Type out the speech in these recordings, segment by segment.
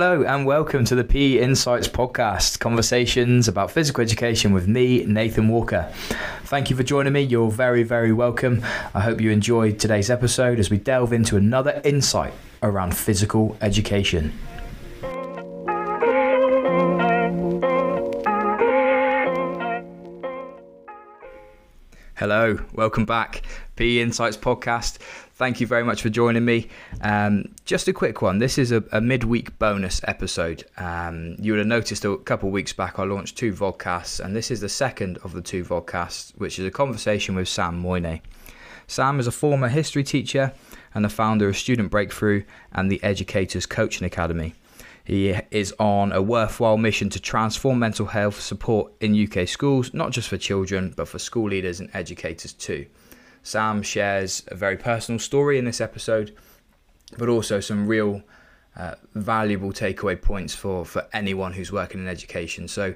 Hello and welcome to the PE Insights podcast, conversations about physical education with me, Nathan Walker. Thank you for joining me. You're very, very welcome. I hope you enjoyed today's episode as we delve into another insight around physical education. Hello, welcome back. PE Insights podcast. Thank you very much for joining me. Um, just a quick one. This is a, a midweek bonus episode. Um, you would have noticed a couple of weeks back I launched two vodcasts, and this is the second of the two vodcasts, which is a conversation with Sam Moinet. Sam is a former history teacher and the founder of Student Breakthrough and the Educators Coaching Academy. He is on a worthwhile mission to transform mental health support in UK schools, not just for children, but for school leaders and educators too. Sam shares a very personal story in this episode, but also some real uh, valuable takeaway points for, for anyone who's working in education. So,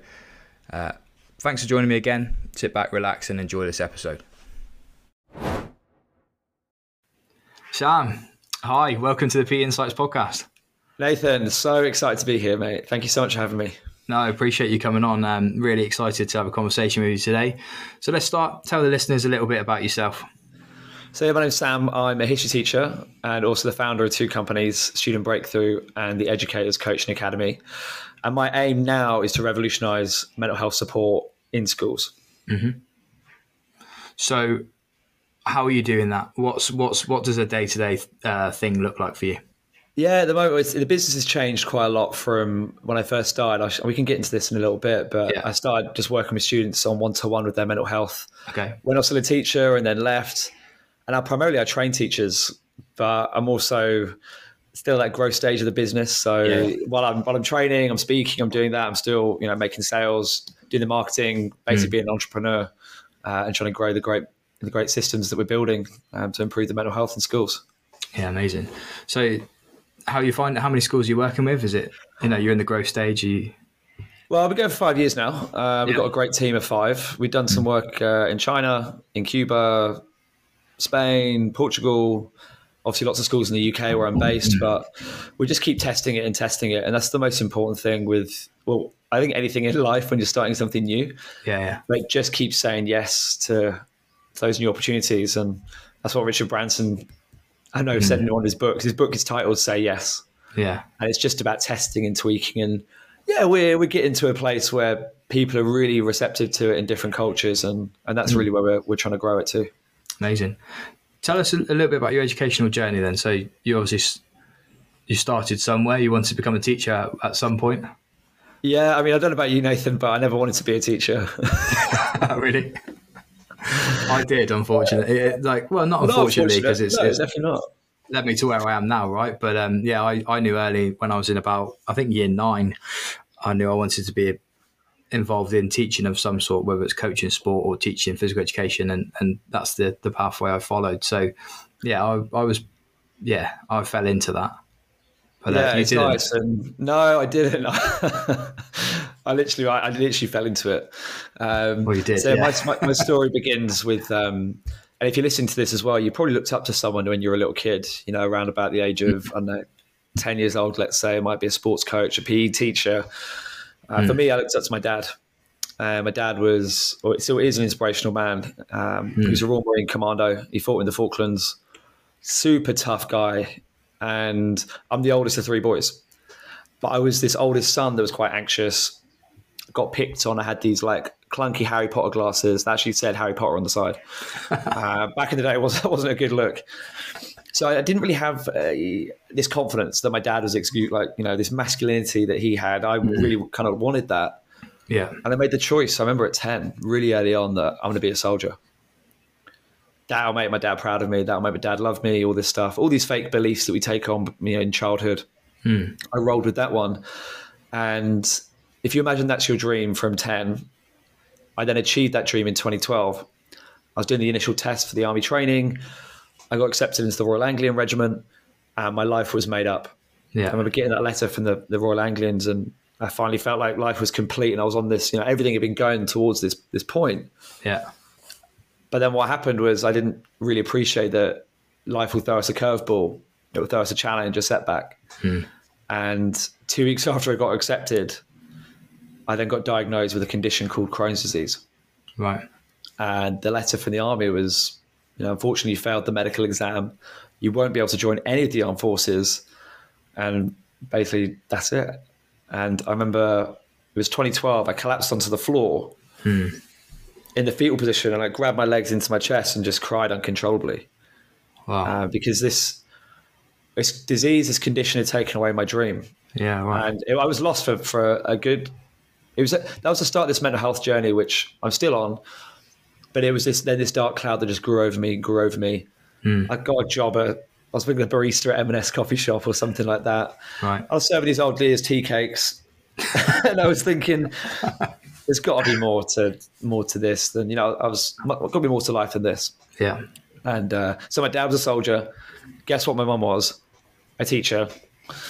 uh, thanks for joining me again. Sit back, relax, and enjoy this episode. Sam, hi, welcome to the P Insights podcast. Nathan, so excited to be here, mate. Thank you so much for having me. No, I appreciate you coming on. I'm really excited to have a conversation with you today. So let's start. Tell the listeners a little bit about yourself. So, yeah, my name's Sam. I'm a history teacher and also the founder of two companies, Student Breakthrough and the Educators Coaching Academy. And my aim now is to revolutionise mental health support in schools. Mm-hmm. So, how are you doing that? What's what's what does a day to day thing look like for you? Yeah, at the moment the business has changed quite a lot from when I first started. I, we can get into this in a little bit, but yeah. I started just working with students on one to one with their mental health. Okay. When I was still a teacher, and then left and I primarily I train teachers, but I'm also still at that growth stage of the business. So yeah. while I'm while I'm training, I'm speaking, I'm doing that. I'm still you know making sales, doing the marketing, basically mm. being an entrepreneur, uh, and trying to grow the great the great systems that we're building um, to improve the mental health in schools. Yeah, amazing. So how you find how many schools you're working with? Is it you know you're in the growth stage? You well, I've been going for five years now. Uh, we've yeah. got a great team of five. We've done some work uh, in China, in Cuba, Spain, Portugal, obviously lots of schools in the UK where I'm based, but we just keep testing it and testing it. And that's the most important thing with, well, I think anything in life when you're starting something new. Yeah. yeah. Like just keep saying yes to those new opportunities. And that's what Richard Branson, I know, mm. said in one of his books. His book is titled Say Yes. Yeah. And it's just about testing and tweaking. And yeah, we're, we're getting to a place where people are really receptive to it in different cultures. And, and that's mm. really where we're, we're trying to grow it to. Amazing. Tell us a, a little bit about your educational journey then. So you obviously you started somewhere. You wanted to become a teacher at, at some point. Yeah, I mean, I don't know about you, Nathan, but I never wanted to be a teacher. really? I did, unfortunately. It, like, well, not unfortunately, because it's, no, it's definitely not led me to where I am now, right? But um, yeah, I, I knew early when I was in about I think year nine, I knew I wanted to be a, involved in teaching of some sort, whether it's coaching sport or teaching physical education, and and that's the the pathway I followed. So, yeah, I, I was, yeah, I fell into that. But uh, yeah, it's didn't. nice. And no, I didn't. I literally, I, I, literally fell into it. Um, well, you did. So yeah. my, my, my story begins with, um, and if you listen to this as well, you probably looked up to someone when you were a little kid. You know, around about the age of I don't know, ten years old. Let's say it might be a sports coach, a PE teacher, uh, mm. For hmm. me, I looked up to my dad. Uh, my dad was, or still is, an inspirational man. Um, mm. He was a Royal Marine Commando. He fought in the Falklands. Super tough guy. And I'm the oldest of three boys. But I was this oldest son that was quite anxious. Got picked on. I had these like clunky Harry Potter glasses that actually said Harry Potter on the side. uh, back in the day, it wasn't, it wasn't a good look. So I didn't really have this confidence that my dad was execute, like you know this masculinity that he had. I mm-hmm. really kind of wanted that. Yeah, and I made the choice. I remember at ten, really early on, that I'm going to be a soldier. That'll make my dad proud of me. That'll make my dad love me. All this stuff, all these fake beliefs that we take on you know, in childhood. Mm. I rolled with that one, and if you imagine that's your dream from ten, I then achieved that dream in 2012. I was doing the initial test for the army training. I got accepted into the Royal Anglian Regiment, and my life was made up. Yeah. I remember getting that letter from the, the Royal Anglians, and I finally felt like life was complete, and I was on this. You know, everything had been going towards this this point. Yeah. But then what happened was I didn't really appreciate that life will throw us a curveball. It will throw us a challenge, a setback. Hmm. And two weeks after I got accepted, I then got diagnosed with a condition called Crohn's disease. Right. And the letter from the army was, you know, unfortunately, you failed the medical exam. You won't be able to join any of the armed forces. And basically, that's it. And I remember it was 2012. I collapsed onto the floor in the fetal position, and I grabbed my legs into my chest and just cried uncontrollably Wow. uh, because this this disease, this condition, had taken away my dream, yeah. And it, I was lost for for a good. It was that was the start of this mental health journey, which I'm still on. But it was this then this dark cloud that just grew over me, grew over me. I got a job at I was working a barista at M&S coffee shop or something like that. right. I was serving these old Lear's tea cakes, and I was thinking, there's got to be more to more to this than you know. I was got to be more to life than this. Yeah. And uh, so my dad was a soldier. Guess what? My mum was a teacher.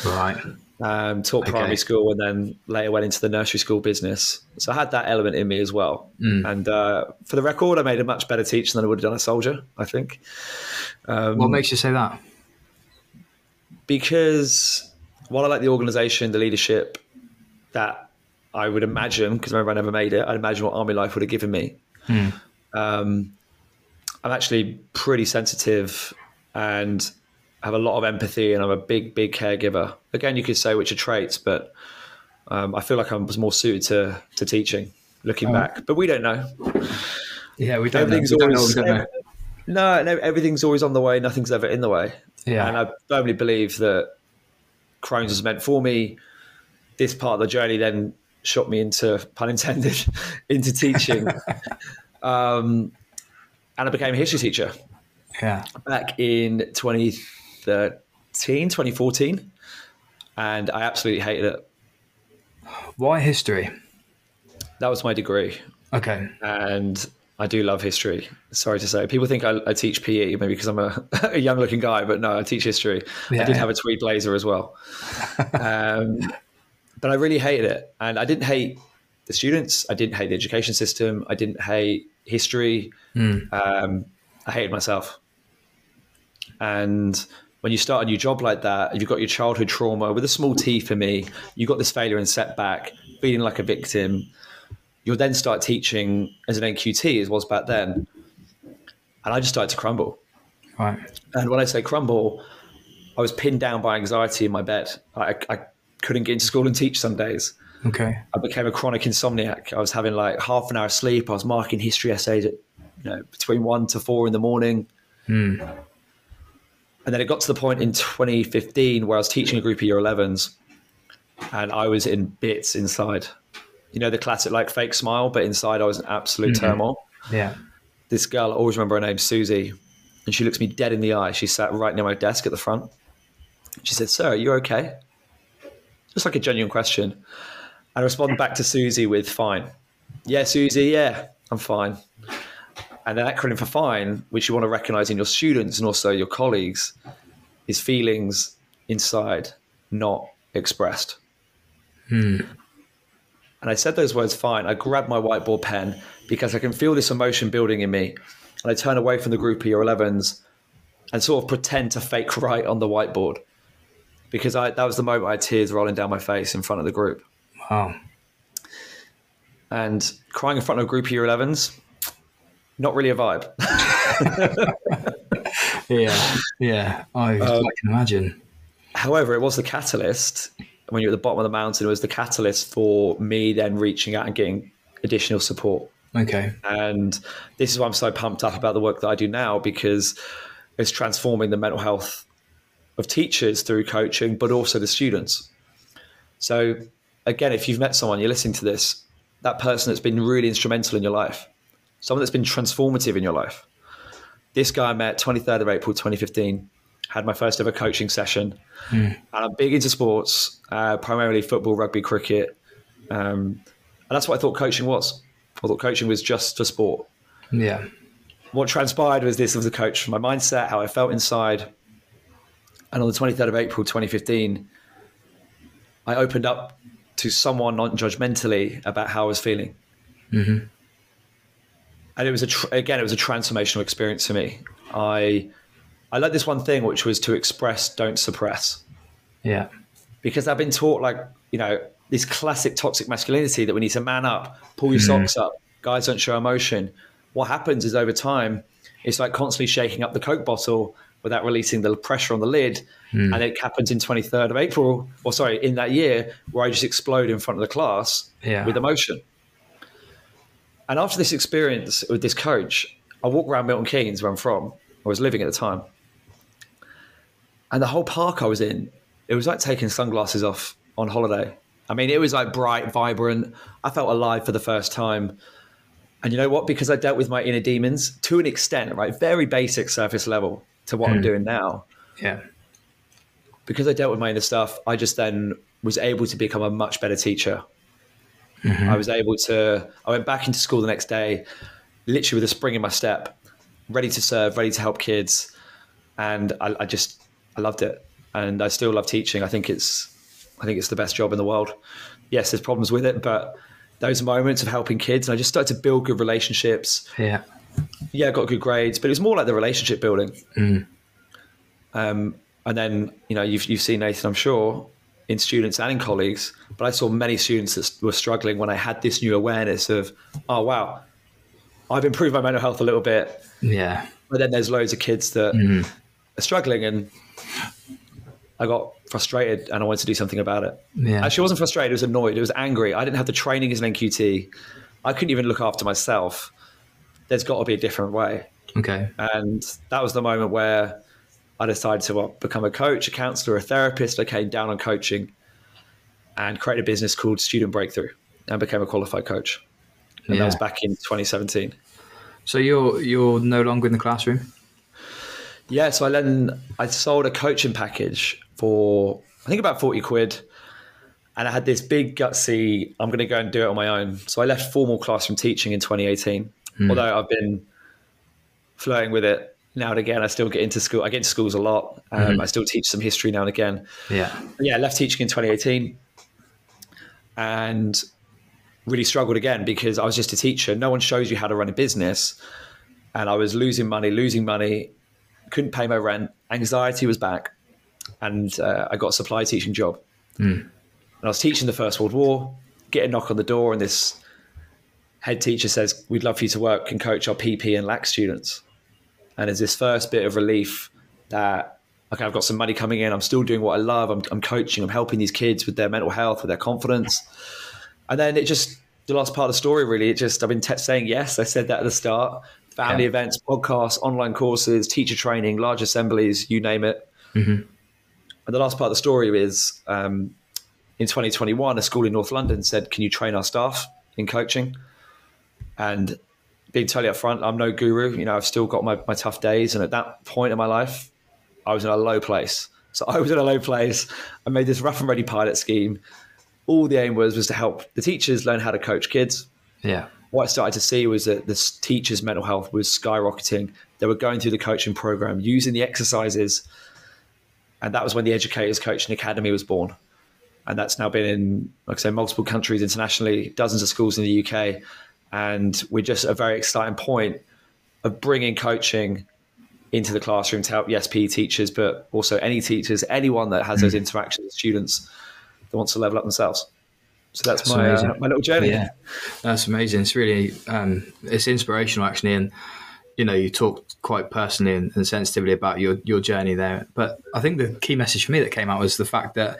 Right. Um, taught primary Okay. school and then later went into the nursery school business. So I had that element in me as well. And uh, for the record, I made a much better teacher than I would have done a soldier. I think What makes you say that? because while I like the organisation, the leadership that I would imagine, because remember I never made it, I'd imagine what army life would have given me. Um, I'm actually pretty sensitive and have a lot of empathy, and I'm a big, big caregiver. Again, you could say which are traits, but um, I feel like I was more suited to to teaching. Looking back, but we don't know. Yeah, we don't know. We don't know. We don't know. no, no, everything's always on the way. Nothing's ever in the way. Yeah. And I firmly believe that Crohn's was meant for me. This part of the journey then shot me into, pun intended, into teaching. um, and I became a history teacher Yeah. back in 2013, 2014. And I absolutely hated it. Why history? That was my degree. Okay. and I do love history. Sorry to say, people think I, I teach PE maybe because I'm a, a young-looking guy, but no, I teach history. I Yeah. did have a tweed blazer as well, um, but I really hated it, and I didn't hate the students. I didn't hate the education system. I didn't hate history. Um, I hated myself. And when you start a new job like that, you've got your childhood trauma with a small T for me. you've got this failure and setback, feeling like a victim you'll then start teaching as an NQT as was back then. And I just started to crumble. Right. And when I say crumble, I was pinned down by anxiety in my bed. I, I couldn't get into school and teach some days. Okay. I became a chronic insomniac. I was having like half an hour sleep. I was marking history essays at you know between one to four in the morning. Hmm. And then it got to the point in 2015 where I was teaching a group of year 11s and I was in bits inside. You know, the classic like fake smile, but inside I was in absolute mm-hmm. turmoil. Yeah. This girl, I always remember her name, Susie, and she looks me dead in the eye. She sat right near my desk at the front. She said, Sir, are you okay? Just like a genuine question. I responded back to Susie with fine. Yeah, Susie, yeah, I'm fine. And the acronym for fine, which you want to recognize in your students and also your colleagues, is feelings inside, not expressed. Hmm. And I said those words fine. I grabbed my whiteboard pen because I can feel this emotion building in me. And I turn away from the group of year 11s and sort of pretend to fake write on the whiteboard because I, that was the moment I had tears rolling down my face in front of the group. Wow. And crying in front of a group of year 11s, not really a vibe. Yeah. Yeah. I, um, I can imagine. However, it was the catalyst when you're at the bottom of the mountain, it was the catalyst for me then reaching out and getting additional support. Okay. And this is why I'm so pumped up about the work that I do now because it's transforming the mental health of teachers through coaching, but also the students. So, again, if you've met someone, you're listening to this, that person that's been really instrumental in your life, someone that's been transformative in your life. This guy I met 23rd of April 2015, had my first ever coaching session. And I'm big into sports, uh, primarily football, rugby, cricket. Um, and that's what I thought coaching was. I thought coaching was just for sport. Yeah. What transpired was this was the coach, my mindset, how I felt inside. And on the 23rd of April 2015, I opened up to someone non judgmentally about how I was feeling. And it was a tr- again, it was a transformational experience for me. I I learned this one thing, which was to express, don't suppress. Yeah. because I've been taught like you know this classic toxic masculinity that we need to man up, pull your mm. socks up, guys don't show emotion. What happens is over time, it's like constantly shaking up the Coke bottle without releasing the pressure on the lid. Mm. And it happens in 23rd of April, or sorry, in that year, where I just explode in front of the class yeah. with emotion. And after this experience with this coach, I walk around Milton Keynes, where I'm from, I was living at the time. And the whole park I was in, it was like taking sunglasses off on holiday. I mean, it was like bright, vibrant. I felt alive for the first time. And you know what? Because I dealt with my inner demons to an extent, right? Very basic surface level to what mm. I'm hmm. doing now. Yeah. Because I dealt with my inner stuff, I just then was able to become a much better teacher. Mm-hmm. I was able to, I went back into school the next day, literally with a spring in my step, ready to serve, ready to help kids. And I, I just, I loved it. And I still love teaching. I think it's, I think it's the best job in the world. Yes, there's problems with it, but those moments of helping kids, and I just started to build good relationships. Yeah. Yeah, I got good grades, but it was more like the relationship building. Mm. Um, and then, you know, you've, you've seen Nathan, I'm sure, in students and in colleagues, but I saw many students that were struggling when I had this new awareness of, oh, wow, I've improved my mental health a little bit. Yeah. But then there's loads of kids that mm. are struggling and I got frustrated and I wanted to do something about it. Yeah. Actually, I wasn't frustrated. I was annoyed. I was angry. I didn't have the training as an NQT. I couldn't even look after myself. There's got to be a different way. Okay. And that was the moment where I decided to well, become a coach, a counselor, a therapist. I came down on coaching and created a business called Student Breakthrough and became a qualified coach. And yeah. that was back in 2017. So you're you're no longer in the classroom? Yeah, so I then I sold a coaching package for I think about 40 quid. And I had this big gutsy, I'm going to go and do it on my own. So I left formal classroom teaching in 2018. Mm. Although I've been flirting with it now and again. I still get into school. I get into schools a lot. Um, mm-hmm. I still teach some history now and again. Yeah. But yeah, I left teaching in 2018 and really struggled again because I was just a teacher. No one shows you how to run a business. And I was losing money, losing money, couldn't pay my rent. Anxiety was back and uh, I got a supply teaching job. Mm. And I was teaching the First World War, get a knock on the door, and this head teacher says, We'd love for you to work and coach our PP and LAC students. And there's this first bit of relief that, okay, I've got some money coming in, I'm still doing what I love, I'm, I'm coaching, I'm helping these kids with their mental health, with their confidence. And then it just, the last part of the story, really, it just, I've been te- saying yes. I said that at the start family yeah. events, podcasts, online courses, teacher training, large assemblies, you name it. Mm-hmm. And the last part of the story is um, in 2021, a school in North London said, Can you train our staff in coaching? And being totally upfront, I'm no guru. You know, I've still got my, my tough days. And at that point in my life, I was in a low place. So I was in a low place. I made this rough and ready pilot scheme. All the aim was was to help the teachers learn how to coach kids. Yeah. What I started to see was that the teachers' mental health was skyrocketing. They were going through the coaching program, using the exercises and that was when the Educators Coaching Academy was born. And that's now been in, like I say, multiple countries internationally, dozens of schools in the UK. And we're just at a very exciting point of bringing coaching into the classroom to help, yes, PE teachers, but also any teachers, anyone that has those mm. interactions with students that wants to level up themselves. So that's, that's my, uh, my little journey. Yeah, that's amazing. It's really, um, it's inspirational actually. And you know, you talked quite personally and, and, sensitively about your your journey there. But I think the key message for me that came out was the fact that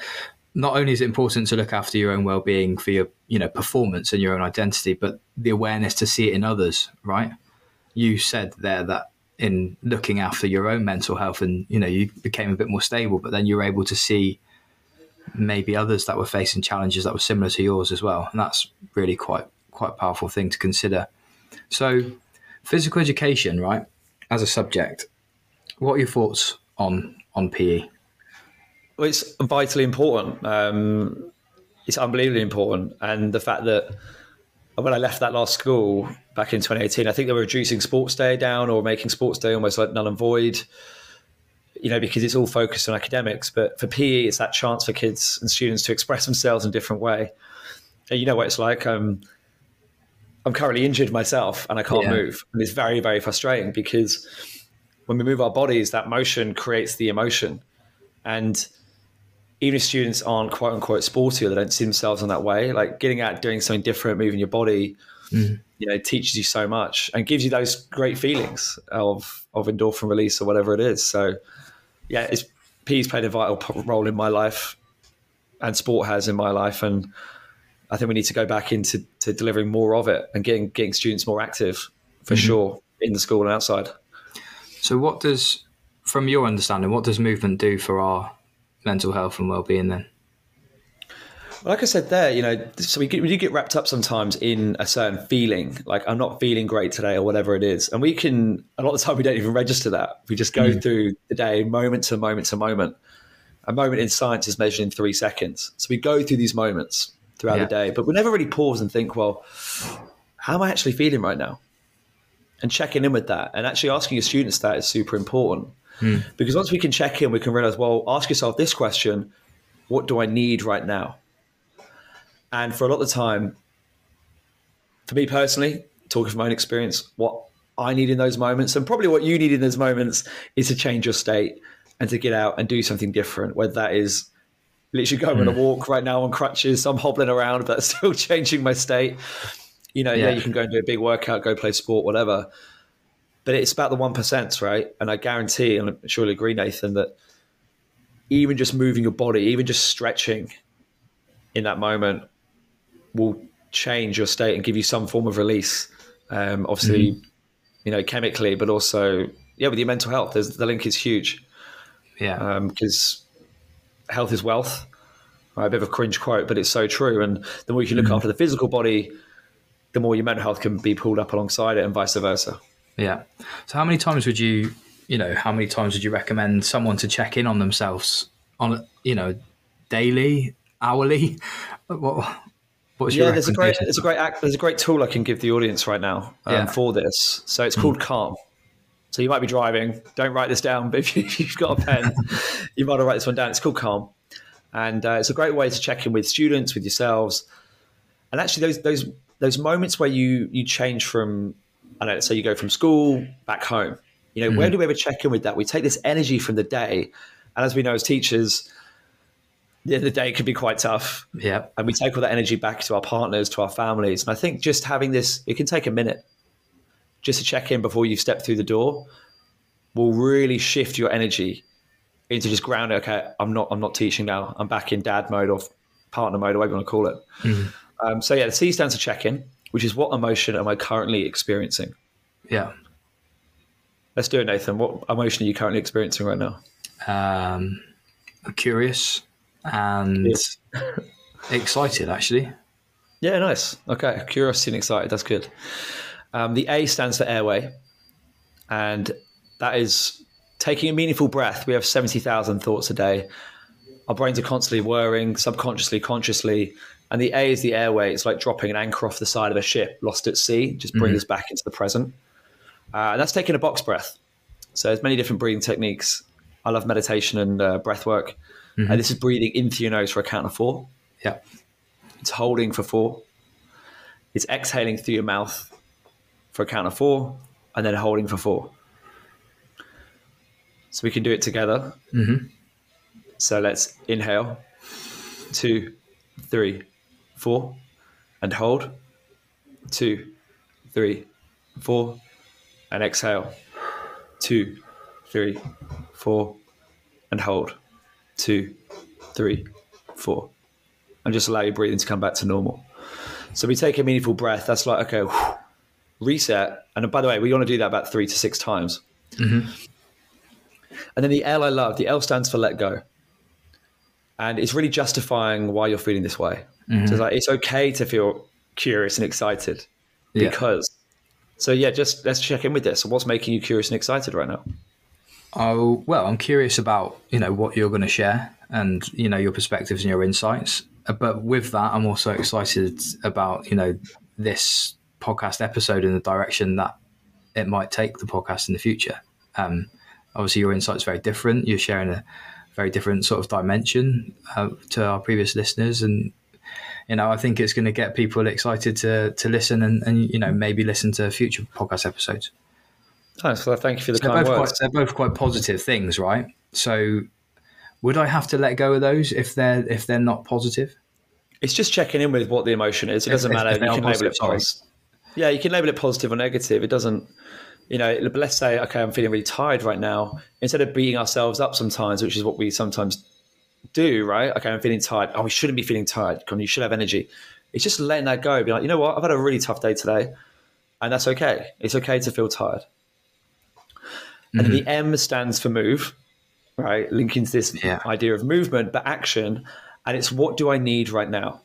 not only is it important to look after your own well being for your you know performance and your own identity, but the awareness to see it in others. Right? You said there that in looking after your own mental health, and you know, you became a bit more stable, but then you were able to see maybe others that were facing challenges that were similar to yours as well, and that's really quite quite powerful thing to consider. So Physical education, right, as a subject. What are your thoughts on on PE? Well, it's vitally important. Um, it's unbelievably important, and the fact that when I left that last school back in 2018, I think they were reducing sports day down or making sports day almost like null and void. You know, because it's all focused on academics. But for PE, it's that chance for kids and students to express themselves in a different way. And you know what it's like. Um, I'm currently injured myself and I can't yeah. move. And it's very, very frustrating because when we move our bodies, that motion creates the emotion. And even if students aren't quote unquote sporty or they don't see themselves in that way, like getting out, doing something different, moving your body, mm. you know, teaches you so much and gives you those great feelings of of endorphin release or whatever it is. So, yeah, it's PE's played a vital role in my life, and sport has in my life, and I think we need to go back into to delivering more of it and getting getting students more active for mm-hmm. sure in the school and outside. So, what does, from your understanding, what does movement do for our mental health and well-being then? Like I said there, you know, so we, get, we do get wrapped up sometimes in a certain feeling, like I'm not feeling great today or whatever it is. And we can, a lot of the time, we don't even register that. We just go mm. through the day, moment to moment to moment. A moment in science is measured in three seconds. So we go through these moments throughout yeah. the day, but we never really pause and think, well, how am I actually feeling right now? And checking in with that and actually asking your students that is super important. Mm. Because once we can check in, we can realize, well, ask yourself this question What do I need right now? And for a lot of the time, for me personally, talking from my own experience, what I need in those moments, and probably what you need in those moments, is to change your state and to get out and do something different, whether that is literally going mm. on a hmm. walk right now on crutches, I'm hobbling around, but still changing my state. You know, yeah. yeah, you can go and do a big workout, go play sport, whatever but it's about the one percent, right? And I guarantee, and I'm sure you'll agree, Nathan, that even just moving your body, even just stretching in that moment will change your state and give you some form of release. Um, obviously, mm-hmm. you know, chemically, but also, yeah, with your mental health, There's, the link is huge. Yeah. Because um, health is wealth. Right, a bit of a cringe quote, but it's so true. And the more you can look mm-hmm. after the physical body, the more your mental health can be pulled up alongside it, and vice versa. Yeah. So how many times would you, you know, how many times would you recommend someone to check in on themselves on, you know, daily, hourly? What, what's your yeah, there's a great, there's a great act, there's a great tool I can give the audience right now um, yeah. for this. So it's called mm. Calm. So you might be driving. Don't write this down, but if, you, have got a pen, you might write this one down. It's called Calm, and uh, it's a great way to check in with students, with yourselves, and actually those those those moments where you you change from I don't know, so you go from school back home. You know, mm where do we ever check in with that? We take this energy from the day, and as we know as teachers, the, the day can be quite tough. Yeah. And we take all that energy back to our partners, to our families. And I think just having this, it can take a minute just to check in before you step through the door will really shift your energy into just grounding. Okay, I'm not, I'm not teaching now. I'm back in dad mode or partner mode, or whatever you want to call it. mm Um, so yeah, the C stands for check in which is what emotion am I currently experiencing? Yeah. Let's do it, Nathan. What emotion are you currently experiencing right now? Um, curious and yes. excited, actually. Yeah, nice. Okay, curiosity and excited. That's good. Um, the A stands for airway, and that is taking a meaningful breath. We have 70,000 thoughts a day. Our brains are constantly whirring, subconsciously, consciously. And the A is the airway. It's like dropping an anchor off the side of a ship lost at sea, just bring mm-hmm. us back into the present. Uh, and that's taking a box breath. So there's many different breathing techniques. I love meditation and uh, breath work. Mm-hmm. Uh, this is breathing in through your nose for a count of four. Yeah. It's holding for four. It's exhaling through your mouth for a count of four, and then holding for four. So we can do it together. Mm-hmm. So let's inhale, two, three, four, and hold. Two, three, four, and exhale. Two, three, four, and hold. Two, three, four. And just allow your breathing to come back to normal. So we take a meaningful breath. That's like, okay, whew, reset. And by the way, we want to do that about three to six times. Mm-hmm. And then the L I love, the L stands for let go. And it's really justifying why you're feeling this way. Mm-hmm. So it's like it's okay to feel curious and excited yeah. because. So yeah, just let's check in with this. So what's making you curious and excited right now? Oh well, I'm curious about you know what you're going to share and you know your perspectives and your insights. Uh, but with that, I'm also excited about you know this podcast episode and the direction that it might take the podcast in the future. Um, obviously, your insight's are very different. You're sharing a very different sort of dimension uh, to our previous listeners, and you know, I think it's going to get people excited to to listen and, and you know maybe listen to future podcast episodes. Nice. Well, thank you for the so kind they're words. Quite, they're both quite positive things, right? So, would I have to let go of those if they're if they're not positive? It's just checking in with what the emotion is. It doesn't If- matter. if You can label it positive. Yeah, you can label it positive or negative. It doesn't, you know, let's say, okay, I'm feeling really tired right now. Instead of beating ourselves up sometimes, which is what we sometimes do, right? Okay, I'm feeling tired. Oh, we shouldn't be feeling tired. Come on, You should have energy. It's just letting that go. Be like, you know what? I've had a really tough day today, and that's okay. It's okay to feel tired. And the mm-hmm. M stands for move, right? Linking to this Yeah. idea of movement, but action. And it's what do I need right now?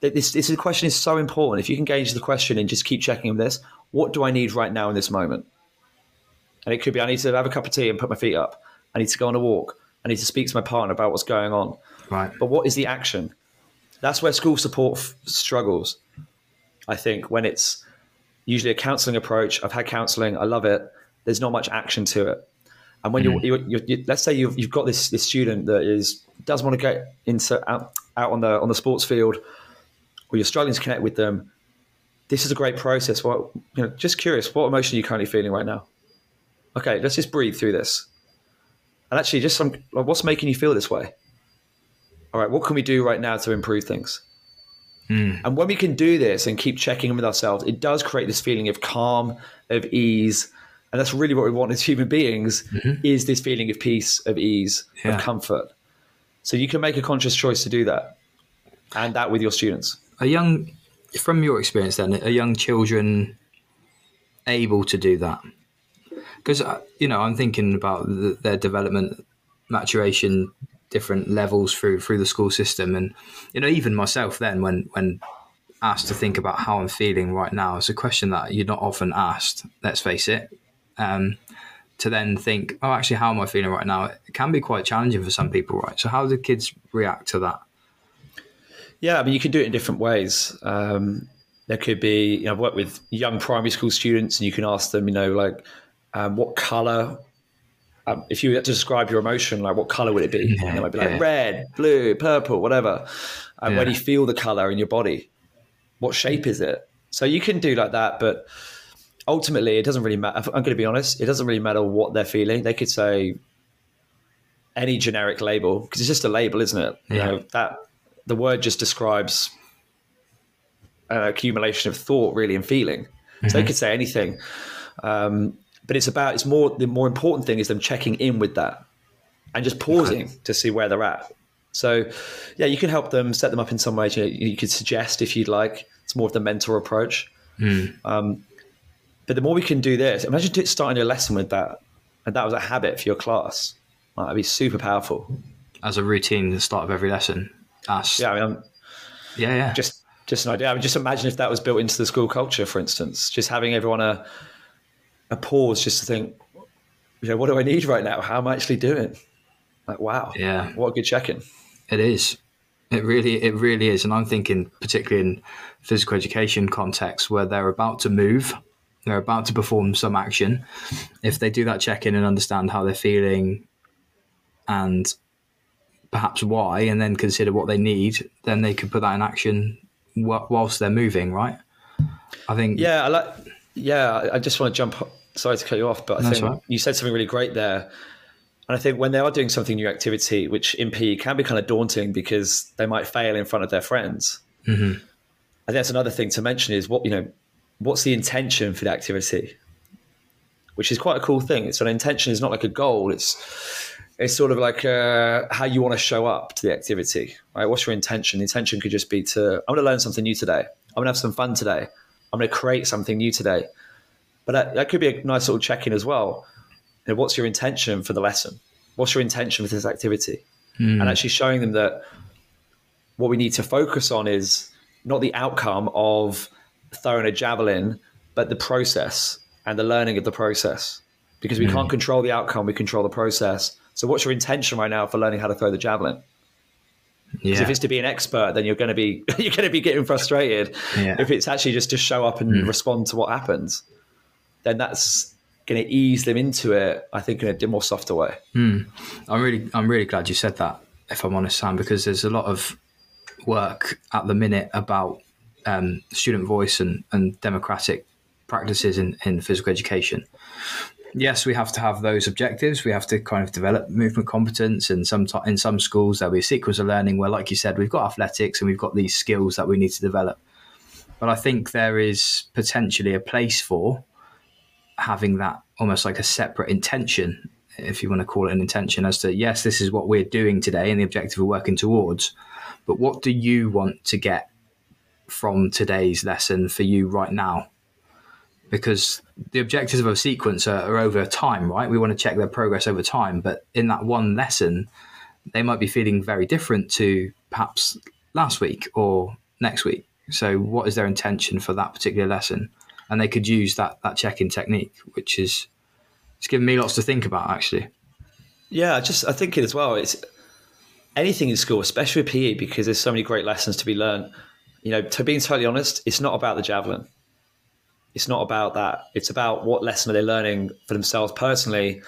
This, this question is so important. If you can gauge the question and just keep checking with this, what do I need right now in this moment? And it could be I need to have a cup of tea and put my feet up. I need to go on a walk. I need to speak to my partner about what's going on. Right. But what is the action? That's where school support f- struggles. I think when it's usually a counselling approach. I've had counselling. I love it. There's not much action to it. And when you're, mm. you're, you're, let's say you've, you've got this this student that is does want to get into out, out on the on the sports field, or you're struggling to connect with them. This is a great process. What you know, just curious, what emotion are you currently feeling right now? Okay, let's just breathe through this. And actually, just some like, what's making you feel this way? All right, what can we do right now to improve things? Hmm. And when we can do this and keep checking in with ourselves, it does create this feeling of calm, of ease. And that's really what we want as human beings mm-hmm. is this feeling of peace, of ease, Yeah. of comfort. So you can make a conscious choice to do that. And that with your students. A young, from your experience, then, are young children able to do that? Because you know, I'm thinking about the, their development, maturation, different levels through through the school system, and you know, even myself. Then, when when asked to think about how I'm feeling right now, it's a question that you're not often asked. Let's face it. Um, to then think, oh, actually, how am I feeling right now? It can be quite challenging for some people, right? So, how do kids react to that? Yeah, I mean, you can do it in different ways. Um, there could be, you know, I've worked with young primary school students, and you can ask them, you know, like, um, what color, um, if you had to describe your emotion, like, what color would it be? And it might be like yeah. red, blue, purple, whatever. And when Yeah. you feel the color in your body, what shape is it? So you can do like that, but ultimately, it doesn't really matter. I'm going to be honest, it doesn't really matter what they're feeling. They could say any generic label because it's just a label, isn't it? You Yeah. know, that the word just describes an accumulation of thought, really, and feeling. So they could say anything, um, but it's about it's more the more important thing is them checking in with that and just pausing to see where they're at. So, yeah, you can help them set them up in some ways. You, know, you could suggest if you'd like. It's more of the mentor approach. Um, but the more we can do this, imagine starting a lesson with that, and that was a habit for your class. Like, that'd be super powerful. As a routine at the start of every lesson, ask, Yeah, I mean, yeah, yeah. just just an idea. I mean, just imagine if that was built into the school culture, for instance, just having everyone a a pause, just to think, you know, what do I need right now? How am I actually doing? Like, wow, Yeah. what a good check-in. It is. It really, it really is. And I'm thinking, particularly in physical education context, where they're about to move, they're about to perform some action. If they do that check in and understand how they're feeling, and perhaps why, and then consider what they need, then they could put that in action wh- whilst they're moving. Right. I think. Yeah, I like. Yeah, I- just want to jump. Sorry to cut you off, but I think right. you said something really great there. And I think when they are doing something new activity, which in PE can be kind of daunting because they might fail in front of their friends. Mm-hmm. I think that's another thing to mention is what you know, what's the intention for the activity, which is quite a cool thing. So an intention is not like a goal; it's it's sort of like uh, how you want to show up to the activity. Right? What's your intention? The intention could just be to I'm going to learn something new today. I'm going to have some fun today. I'm going to create something new today. But that, that could be a nice little check in as well. You know, what's your intention for the lesson? What's your intention for this activity? And actually showing them that what we need to focus on is not the outcome of throwing a javelin, but the process and the learning of the process. Because we can't control the outcome, we control the process. So, what's your intention right now for learning how to throw the javelin? Because Yeah. if it's to be an expert, then you're going to be you're going to be getting frustrated. Yeah. If it's actually just to show up and respond to what happens, then that's going to ease them into it. I think in a more softer way. I'm really, I'm really glad you said that. If I'm honest, Sam, because there's a lot of work at the minute about um, student voice and, and democratic practices in, in physical education. Yes, we have to have those objectives. We have to kind of develop movement competence, and some in some schools there'll be a sequence of learning where, like you said, we've got athletics and we've got these skills that we need to develop. But I think there is potentially a place for having that almost like a separate intention, if you want to call it an intention, as to yes, this is what we're doing today and the objective we're working towards. But what do you want to get from today's lesson for you right now? Because the objectives of a sequence are, are, over time, right? We want to check their progress over time, but in that one lesson, they might be feeling very different to perhaps last week or next week. So, what is their intention for that particular lesson? And they could use that that check-in technique, which is it's given me lots to think about, actually. Yeah, I just I think it as well. It's anything in school, especially PE, because there's so many great lessons to be learned. You know, to being totally honest, it's not about the javelin it's not about that. It's about what lesson are they learning for themselves personally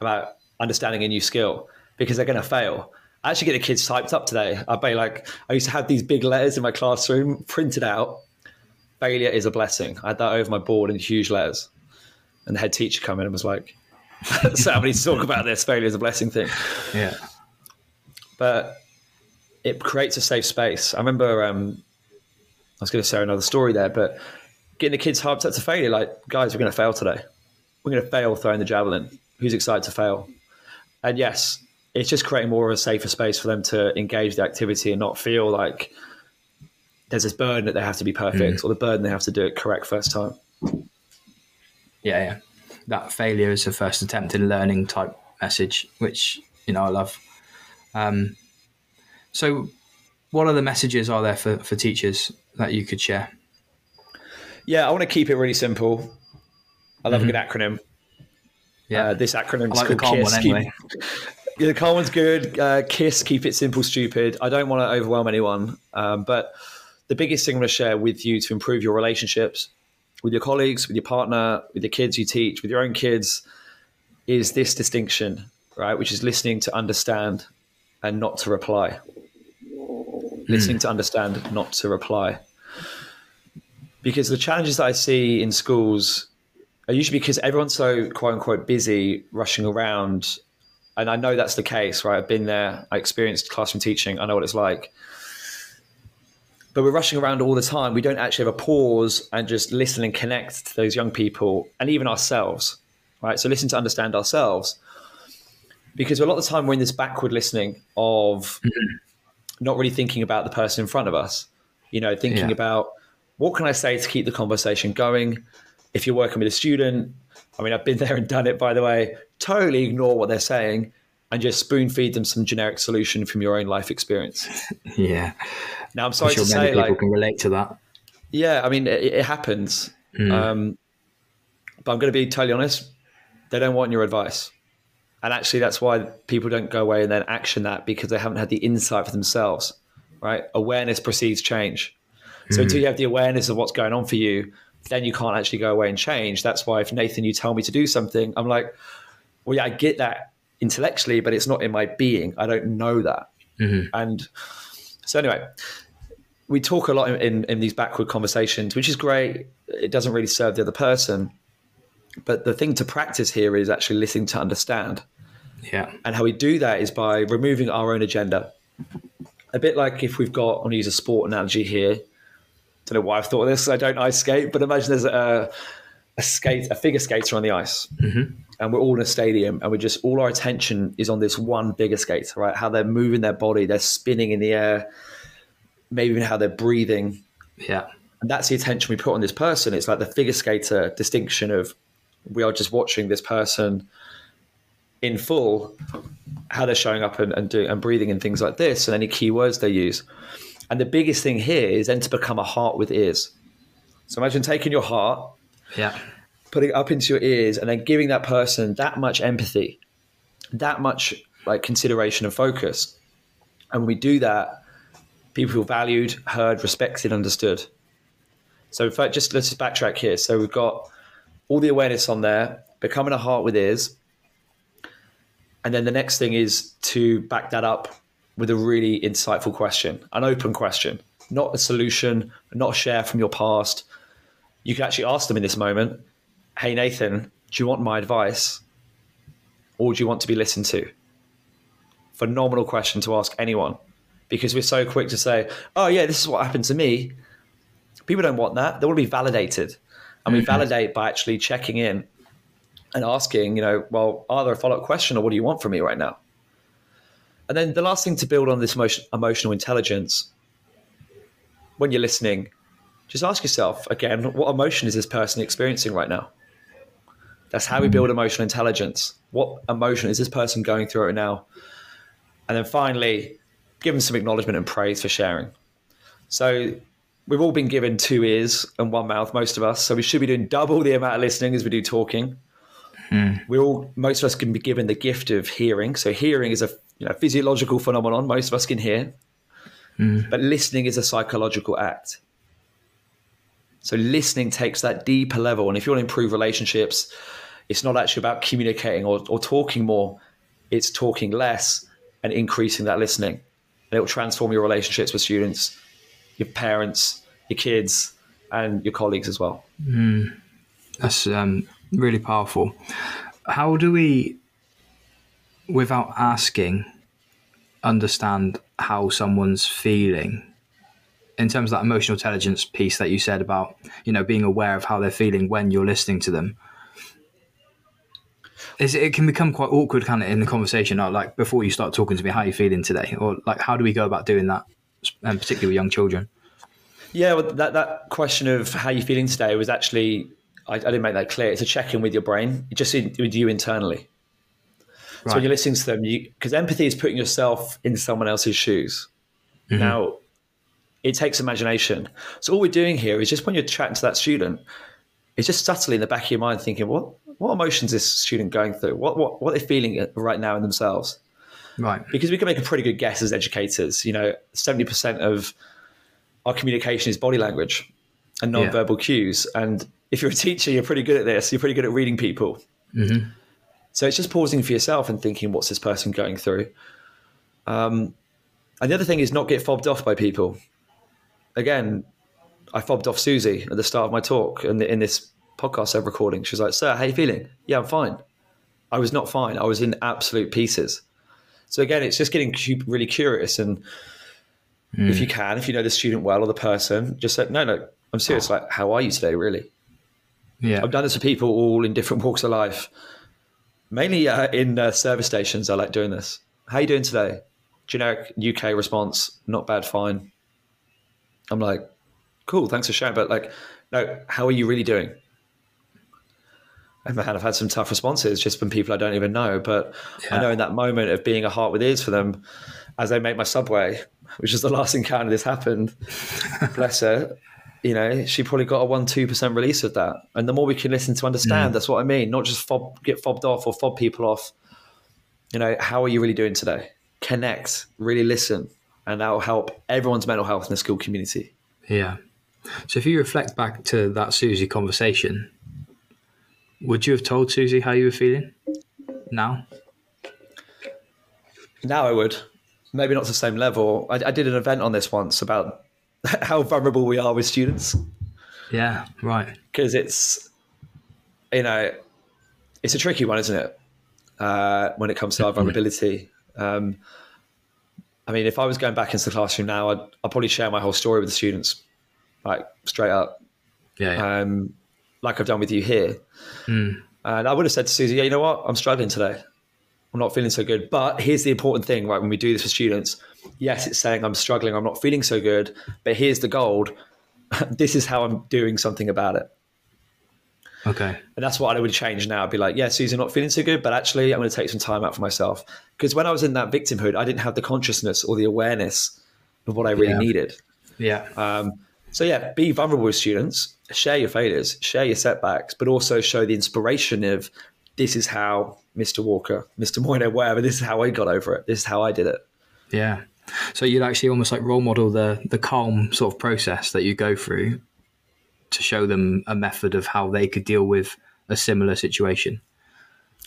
about understanding a new skill because they're going to fail. I actually get the kids typed up today. I be like, I used to have these big letters in my classroom printed out. Failure is a blessing. I had that over my board in huge letters. And the head teacher came in and was like, so we need to talk about this failure is a blessing thing. Yeah. But it creates a safe space. I remember um, I was going to say another story there, but getting the kids hyped up to failure. Like, guys, we're going to fail today. We're going to fail throwing the javelin. Who's excited to fail? And yes, it's just creating more of a safer space for them to engage the activity and not feel like there's this burden that they have to be perfect mm. or the burden they have to do it correct first time. Yeah, yeah. That failure is a first attempt in learning type message, which, you know, I love. Um, so, what other messages are there for, for teachers that you could share? Yeah, I want to keep it really simple. I love mm-hmm. a good acronym. Yeah, uh, this acronym is like called KISS. Anyway. Keep, yeah, the calm one's good. Uh, KISS, keep it simple, stupid. I don't want to overwhelm anyone, um, but the biggest thing I'm going to share with you to improve your relationships with your colleagues, with your partner, with the kids you teach, with your own kids, is this distinction, right? Which is listening to understand and not to reply. Mm. Listening to understand, not to reply because the challenges that I see in schools are usually because everyone's so quote unquote busy rushing around. And I know that's the case, right? I've been there, I experienced classroom teaching, I know what it's like. But we're rushing around all the time. We don't actually have a pause and just listen and connect to those young people and even ourselves, right? So listen to understand ourselves. Because a lot of the time we're in this backward listening of mm-hmm. not really thinking about the person in front of us, you know, thinking yeah. about what can I say to keep the conversation going? If you're working with a student, I mean, I've been there and done it, by the way, totally ignore what they're saying and just spoon feed them some generic solution from your own life experience. yeah. Now, I'm sorry I'm sure to say, people like, can relate to that. Yeah, I mean, it, it happens. Mm. Um, but I'm going to be totally honest. They don't want your advice. And actually, that's why people don't go away and then action that because they haven't had the insight for themselves, right? Awareness precedes change. So until you have the awareness of what's going on for you, then you can't actually go away and change. That's why if Nathan, you tell me to do something, I'm like, well, yeah, I get that intellectually, but it's not in my being. I don't know that. Mm-hmm. And so anyway, we talk a lot in, in, in these backward conversations, which is great. It doesn't really serve the other person. But the thing to practice here is actually listening to understand. Yeah. And how we do that is by removing our own agenda. A bit like if we've got, I'm going to use a sport analogy here don't know why I've thought of this. I don't ice skate, but imagine there's a, a skate, a figure skater on the ice, mm-hmm. and we're all in a stadium, and we're just all our attention is on this one figure skater, right? How they're moving their body, they're spinning in the air, maybe even how they're breathing. Yeah, and that's the attention we put on this person. It's like the figure skater distinction of we are just watching this person in full, how they're showing up and, and doing and breathing and things like this, and any keywords they use. And the biggest thing here is then to become a heart with ears. So imagine taking your heart, yeah, putting it up into your ears, and then giving that person that much empathy, that much like consideration and focus. And when we do that, people feel valued, heard, respected, understood. So in fact, just let's just backtrack here. So we've got all the awareness on there, becoming a heart with ears. And then the next thing is to back that up with a really insightful question, an open question, not a solution, not a share from your past. You can actually ask them in this moment, Hey, Nathan, do you want my advice or do you want to be listened to? Phenomenal question to ask anyone because we're so quick to say, oh, yeah, this is what happened to me. People don't want that. They want to be validated. And we mm-hmm. validate by actually checking in and asking, you know, well, are there a follow up question or what do you want from me right now? And then the last thing to build on this emotion, emotional intelligence, when you're listening, just ask yourself again, what emotion is this person experiencing right now? That's how we build emotional intelligence. What emotion is this person going through right now? And then finally, give them some acknowledgement and praise for sharing. So we've all been given two ears and one mouth, most of us. So we should be doing double the amount of listening as we do talking. Mm. We all, most of us can be given the gift of hearing. So hearing is a you know, physiological phenomenon. Most of us can hear, mm. but listening is a psychological act. So listening takes that deeper level. And if you want to improve relationships, it's not actually about communicating or, or talking more. It's talking less and increasing that listening. And it will transform your relationships with students, your parents, your kids, and your colleagues as well. Mm. That's um, really powerful. How do we, without asking, understand how someone's feeling. In terms of that emotional intelligence piece that you said about you know being aware of how they're feeling when you're listening to them is it can become quite awkward kind of in the conversation or like before you start talking to me how are you feeling today? Or like how do we go about doing that and particularly with young children? Yeah well, that, that question of how you feeling today was actually I, I didn't make that clear. It's a check-in with your brain. Just in, with you internally Right. So when you're listening to them, because empathy is putting yourself in someone else's shoes. Mm-hmm. Now, it takes imagination. So all we're doing here is just when you're chatting to that student, it's just subtly in the back of your mind thinking, what what emotions is this student going through? What what what are they feeling right now in themselves? Right. Because we can make a pretty good guess as educators. You know, seventy percent of our communication is body language and non-verbal yeah. cues. And if you're a teacher, you're pretty good at this. You're pretty good at reading people. Mm-hmm. So it's just pausing for yourself and thinking, what's this person going through? Um, and the other thing is not get fobbed off by people. Again, I fobbed off Susie at the start of my talk and in, in this podcast I'm recording. She was like, "Sir, how are you feeling?" Yeah, I'm fine. I was not fine. I was in absolute pieces. So again, it's just getting really curious and mm. if you can, if you know the student well or the person, just say, "No, no, I'm serious. Like, how are you today? Really?" Yeah, I've done this for people all in different walks of life mainly uh, in uh, service stations. I like doing this. How you doing today? Generic UK response: not bad, fine. I'm like, cool, thanks for sharing. But like, no, how are you really doing? And man, I've had some tough responses just from people I don't even know. But yeah. I know in that moment of being a heart with ears for them, as they make my subway, which is the last encounter this happened. bless her you know, she probably got a one two percent release of that. And the more we can listen to understand, mm. that's what I mean. Not just fob, get fobbed off or fob people off. You know, how are you really doing today? Connect, really listen, and that will help everyone's mental health in the school community. Yeah. So if you reflect back to that Susie conversation, would you have told Susie how you were feeling now? Now I would. Maybe not to the same level. I, I did an event on this once about how vulnerable we are with students. Yeah, right. Because it's, you know, it's a tricky one, isn't it? Uh, when it comes to our vulnerability. Um, I mean, if I was going back into the classroom now, I'd, I'd, probably share my whole story with the students, like straight up. Yeah. yeah. Um, like I've done with you here. Mm. And I would have said to Susie, yeah, you know what? I'm struggling today. I'm not feeling so good. But here's the important thing, right? When we do this for students, yes, it's saying I'm struggling, I'm not feeling so good, but here's the gold. this is how I'm doing something about it. Okay. And that's what I would change now. I'd be like, yeah, Susan, not feeling so good, but actually I'm going to take some time out for myself. Because when I was in that victimhood, I didn't have the consciousness or the awareness of what I really yeah. needed. Yeah. Um, so yeah, be vulnerable with students, share your failures, share your setbacks, but also show the inspiration of this is how Mr. Walker, Mr. Moinet, whatever, this is how I got over it. This is how I did it. Yeah. So you'd actually almost like role model the the calm sort of process that you go through to show them a method of how they could deal with a similar situation.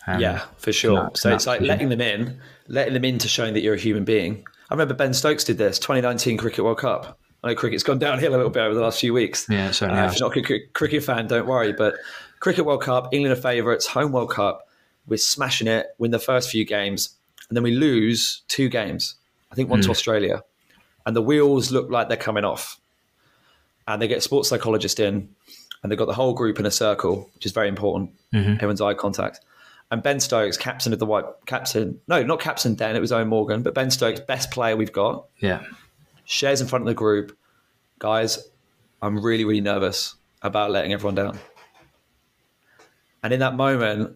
Um, yeah, for sure. That, so it's like letting them in, letting them into showing that you're a human being. I remember Ben Stokes did this 2019 Cricket World Cup. I know cricket's gone downhill a little bit over the last few weeks. Yeah, certainly. Uh, if you're not a cricket fan, don't worry. But Cricket World Cup, England are favourites, home World Cup, we're smashing it, win the first few games, and then we lose two games. I think one to hmm. Australia. And the wheels look like they're coming off. And they get a sports psychologist in, and they've got the whole group in a circle, which is very important. Mm-hmm. Everyone's eye contact. And Ben Stokes, captain of the white captain, no, not captain then, it was Eoin Morgan, but Ben Stokes, best player we've got, Yeah. shares in front of the group, guys, I'm really, really nervous about letting everyone down. And in that moment,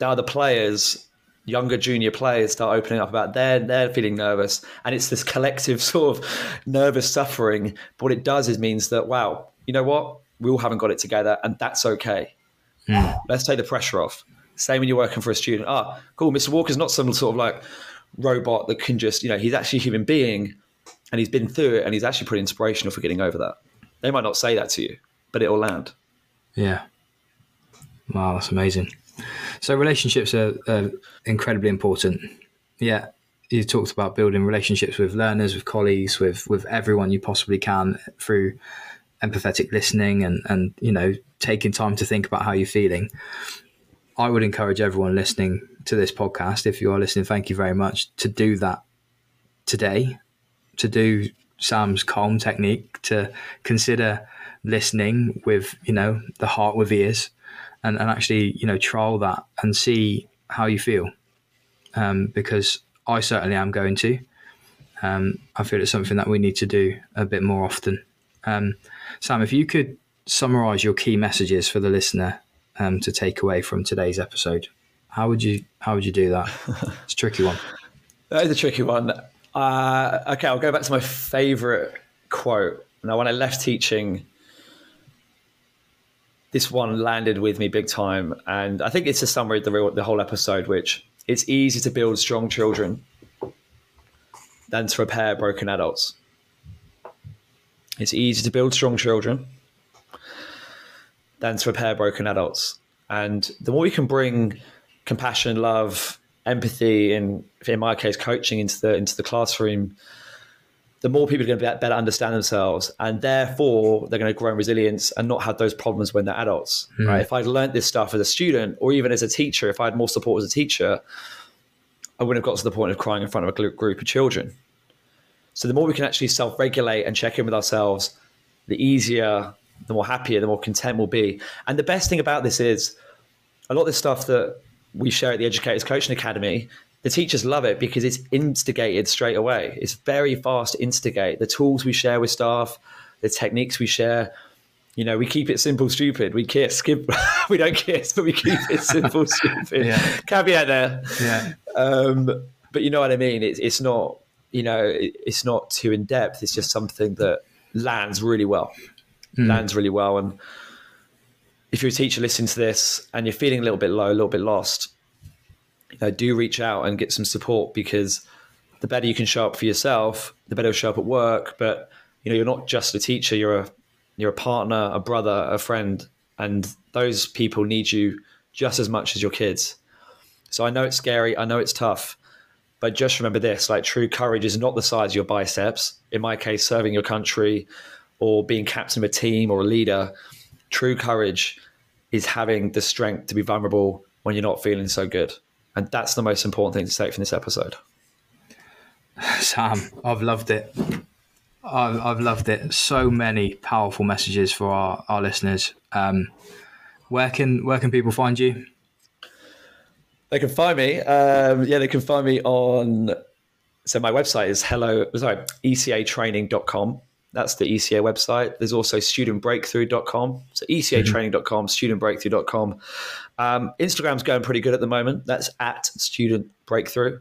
now the players, younger junior players, start opening up about they're they're feeling nervous, and it's this collective sort of nervous suffering. But what it does is means that wow, you know what, we all haven't got it together, and that's okay. Let's take the pressure off. Same when you're working for a student. Ah, cool. Mr. Walker's not some sort of like robot that can just, you know, he's actually a human being and he's been through it and he's actually pretty inspirational for getting over that. They might not say that to you, but it'll land. Yeah. Wow, that's amazing. So relationships are, are incredibly important. Yeah, you talked about building relationships with learners, with colleagues, with with everyone you possibly can through empathetic listening and and you know taking time to think about how you're feeling. I would encourage everyone listening to this podcast, if you are listening, thank you very much, to do that today, to do Sam's calm technique, to consider listening with, you know, the heart with ears and, and actually, you know, trial that and see how you feel. Um, because I certainly am going to. Um, I feel it's something that we need to do a bit more often. Um, Sam, if you could summarize your key messages for the listener um, to take away from today's episode, how would you how would you do that? It's a tricky one. That is a tricky one. Uh, okay, I'll go back to my favorite quote. Now, when I left teaching, this one landed with me big time. And I think it's a summary of the, real, the whole episode, which it's easy to build strong children than to repair broken adults. It's easy to build strong children than to repair broken adults. And the more we can bring compassion, love, empathy, and in my case, coaching into the into the classroom, the more people are going to be better understand themselves, and therefore they're going to grow in resilience and not have those problems when they're adults. Hmm. Right? If I'd learned this stuff as a student, or even as a teacher, if I had more support as a teacher, I wouldn't have got to the point of crying in front of a group of children. So the more we can actually self-regulate and check in with ourselves, the easier, the more happier, the more content we'll be. And the best thing about this is a lot of this stuff that we share at the Educators Coaching Academy, the teachers love it because it's instigated straight away. It's very fast to instigate. The tools we share with staff, the techniques we share, you know, we keep it simple, stupid. We kiss, skip, we don't kiss, but we keep it simple, stupid. Yeah. Caveat there. Yeah. Um, but you know what I mean? It's, it's not, you know, it, it's not too in depth. It's just something that lands really well, lands really well. And if you're a teacher listening to this and you're feeling a little bit low, a little bit lost, you know, do reach out and get some support because the better you can show up for yourself, the better you'll show up at work. But you know, you're not just a teacher; you're a you're a partner, a brother, a friend, and those people need you just as much as your kids. So I know it's scary, I know it's tough, but just remember this: like true courage is not the size of your biceps. In my case, serving your country or being captain of a team or a leader. True courage is having the strength to be vulnerable when you're not feeling so good. And that's the most important thing to take from this episode. Sam, I've loved it. I've, I've loved it. So many powerful messages for our, our listeners. Um, where can where can people find you? They can find me. Um, yeah, they can find me on. So my website is hello, sorry, ecatraining.com. That's the ECA website. There's also studentbreakthrough.com. So ecatraining.com, studentbreakthrough.com. Um, Instagram's going pretty good at the moment. That's at student breakthrough.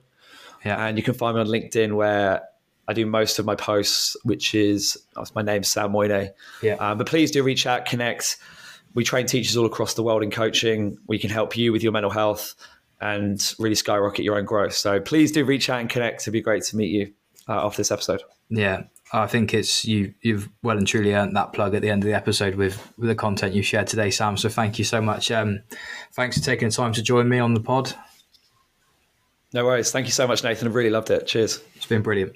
Yeah. And you can find me on LinkedIn where I do most of my posts, which is my name's Sam Moinet. Yeah. Um, but please do reach out, connect. We train teachers all across the world in coaching. We can help you with your mental health and really skyrocket your own growth. So please do reach out and connect. It'd be great to meet you uh, after this episode. Yeah, I think it's you. You've well and truly earned that plug at the end of the episode with, with the content you shared today, Sam. So thank you so much. Um, thanks for taking the time to join me on the pod. No worries. Thank you so much, Nathan. I've really loved it. Cheers. It's been brilliant.